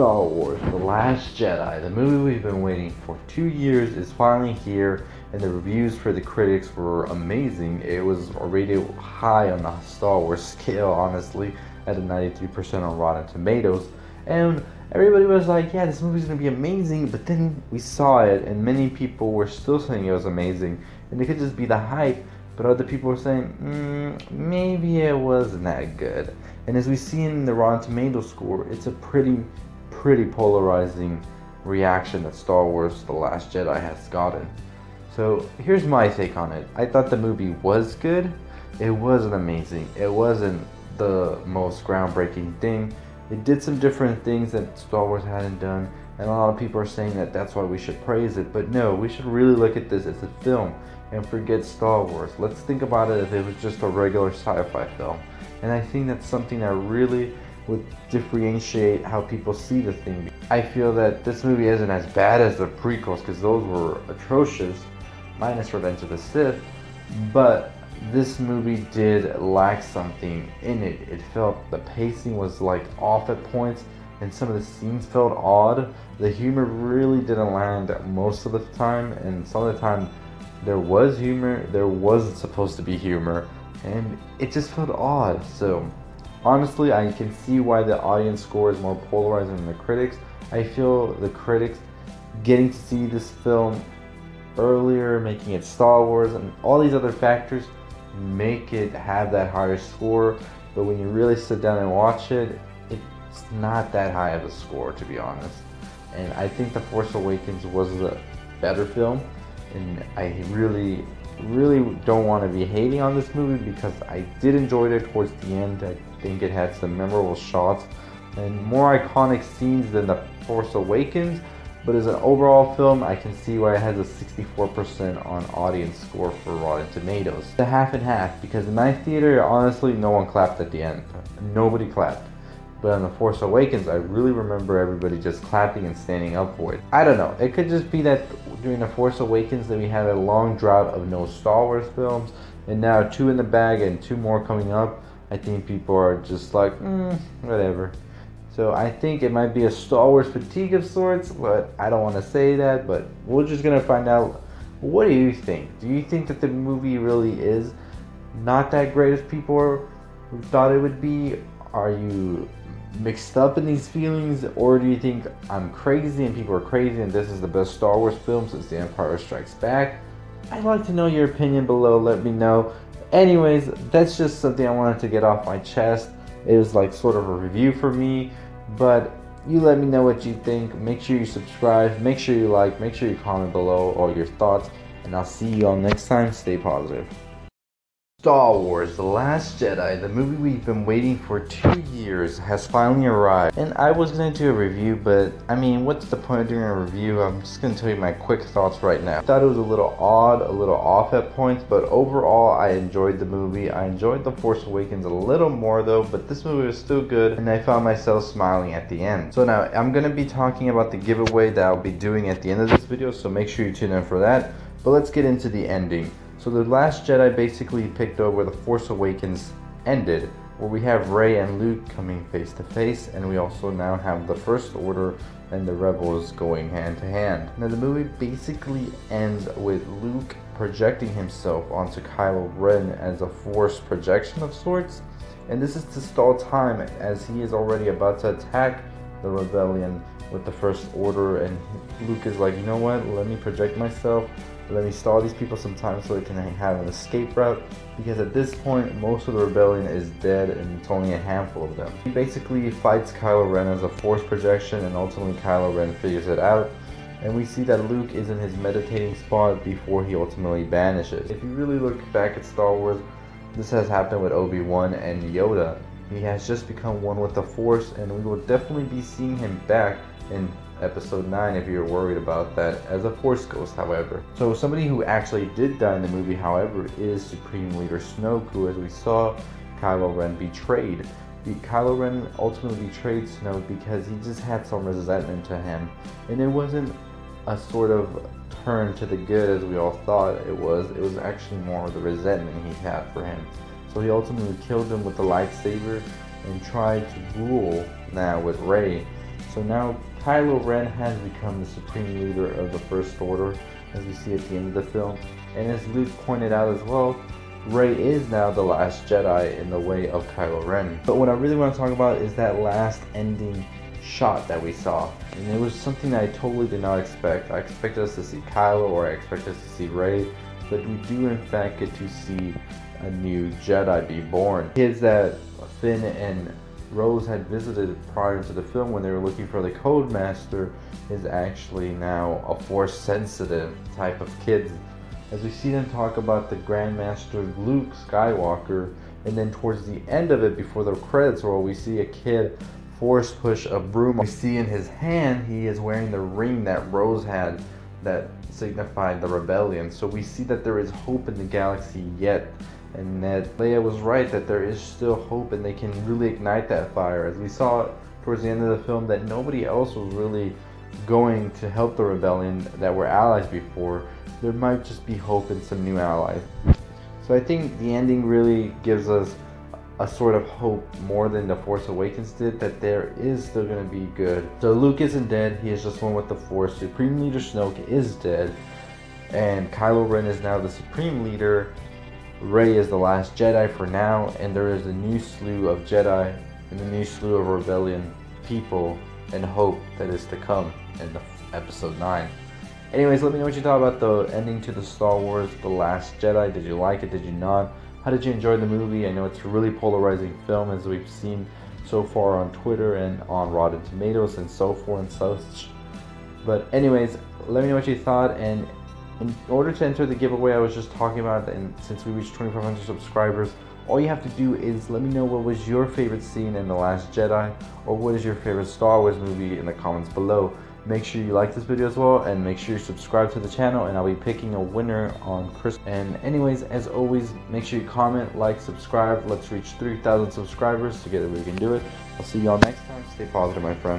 Star Wars The Last Jedi, the movie we've been waiting for two years, is finally here, and the reviews for the critics were amazing. It was rated high on the Star Wars scale, honestly, at a 93% on Rotten Tomatoes. And everybody was like, yeah, this movie's gonna be amazing, but then we saw it, and many people were still saying it was amazing, and it could just be the hype, but other people were saying, mm, maybe it wasn't that good. And as we see in the Rotten Tomato score, it's a pretty pretty polarizing reaction that Star Wars The Last Jedi has gotten. So here's my take on it. I thought the movie was good. It wasn't amazing. It wasn't the most groundbreaking thing. It did some different things that Star Wars hadn't done, and a lot of people are saying that that's why we should praise it. But no, we should really look at this as a film and forget Star Wars. Let's think about it if it was just a regular sci fi film. And I think that's something that really would differentiate how people see the thing. I feel that this movie isn't as bad as the prequels because those were atrocious, minus Revenge of the Sith, but this movie did lack something in it. It felt the pacing was like off at points and some of the scenes felt odd. The humor really didn't land most of the time, and some of the time there was humor, there wasn't supposed to be humor, and it just felt odd. So Honestly, I can see why the audience score is more polarizing than the critics. I feel the critics getting to see this film earlier, making it Star Wars, and all these other factors make it have that higher score. But when you really sit down and watch it, it's not that high of a score, to be honest. And I think The Force Awakens was a better film, and I really, really don't want to be hating on this movie because I did enjoy it towards the end. I think it had some memorable shots and more iconic scenes than The Force Awakens. But as an overall film, I can see why it has a 64% on audience score for Rotten Tomatoes. The half and half, because in my theater, honestly, no one clapped at the end. Nobody clapped. But on The Force Awakens, I really remember everybody just clapping and standing up for it. I don't know. It could just be that during The Force Awakens that we had a long drought of no Star Wars films, and now two in the bag and two more coming up. I think people are just like, mm, whatever. So I think it might be a Star Wars fatigue of sorts, but I don't want to say that. But we're just gonna find out. What do you think? Do you think that the movie really is not that great as people thought it would be? Are you mixed up in these feelings, or do you think I'm crazy and people are crazy and this is the best Star Wars film since The Empire Strikes Back? I'd like to know your opinion below. Let me know. Anyways, that's just something I wanted to get off my chest. It was like sort of a review for me, but you let me know what you think. Make sure you subscribe, make sure you like, make sure you comment below all your thoughts, and I'll see you all next time. Stay positive. Star Wars The Last Jedi, the movie we've been waiting for two years, has finally arrived. And I was gonna do a review, but I mean, what's the point of doing a review? I'm just gonna tell you my quick thoughts right now. I thought it was a little odd, a little off at points, but overall, I enjoyed the movie. I enjoyed The Force Awakens a little more though, but this movie was still good, and I found myself smiling at the end. So now, I'm gonna be talking about the giveaway that I'll be doing at the end of this video, so make sure you tune in for that. But let's get into the ending. So The Last Jedi basically picked up where The Force Awakens ended, where we have Rey and Luke coming face to face, and we also now have the First Order and the Rebels going hand to hand. Now the movie basically ends with Luke projecting himself onto Kylo Ren as a Force projection of sorts, and this is to stall time as he is already about to attack the rebellion with the First Order, and Luke is like, you know what, let me project myself let me stall these people some time so they can have an escape route because at this point most of the rebellion is dead and it's only a handful of them. He basically fights Kylo Ren as a force projection and ultimately Kylo Ren figures it out and we see that Luke is in his meditating spot before he ultimately vanishes. If you really look back at Star Wars, this has happened with Obi-Wan and Yoda. He has just become one with the Force and we will definitely be seeing him back in episode 9 if you're worried about that as a force ghost however. So somebody who actually did die in the movie however is supreme leader snoke who as we saw kylo ren betrayed. Kylo ren ultimately betrayed snoke because he just had some resentment to him. And it wasn't a sort of turn to the good as we all thought it was. It was actually more the resentment he had for him. So he ultimately killed him with the lightsaber and tried to rule now with Rey. So now Kylo Ren has become the supreme leader of the First Order, as we see at the end of the film. And as Luke pointed out as well, Rey is now the last Jedi in the way of Kylo Ren. But what I really want to talk about is that last ending shot that we saw. And it was something that I totally did not expect. I expected us to see Kylo or I expected us to see Rey, but we do in fact get to see a new Jedi be born. Kids that Finn and Rose had visited prior to the film when they were looking for the Codemaster is actually now a force sensitive type of kid as we see them talk about the Grandmaster Luke Skywalker, and then towards the end of it, before the credits roll, we see a kid force push a broom. We see in his hand he is wearing the ring that Rose had that signified the rebellion. So we see that there is hope in the galaxy yet, and that Leia was right that there is still hope and they can really ignite that fire. As we saw towards the end of the film, that nobody else was really going to help the rebellion that were allies before there might just be hope in some new allies. So I think the ending really gives us a sort of hope more than The Force Awakens did that there is still going to be good. So Luke isn't dead, he is just one with the Force. Supreme Leader Snoke is dead, and Kylo Ren is now the Supreme Leader. Rey is the last Jedi for now, and there is a new slew of Jedi and a new slew of rebellion people and hope that is to come in the episode 9. Anyways, let me know what you thought about the ending to the Star Wars The Last Jedi. Did you like it? Did you not? How did you enjoy the movie? I know it's a really polarizing film as we've seen so far on Twitter and on Rotten Tomatoes and so forth and such. But anyways, let me know what you thought and in order to enter the giveaway I was just talking about and since we reached 2500 subscribers all you have to do is let me know what was your favorite scene in The Last Jedi or what is your favorite Star Wars movie in the comments below. Make sure you like this video as well and make sure you subscribe to the channel and I'll be picking a winner on Christmas. And anyways, as always, make sure you comment, like, subscribe. Let's reach 3,000 subscribers. Together we can do it. I'll see y'all next time. Stay positive, my friends.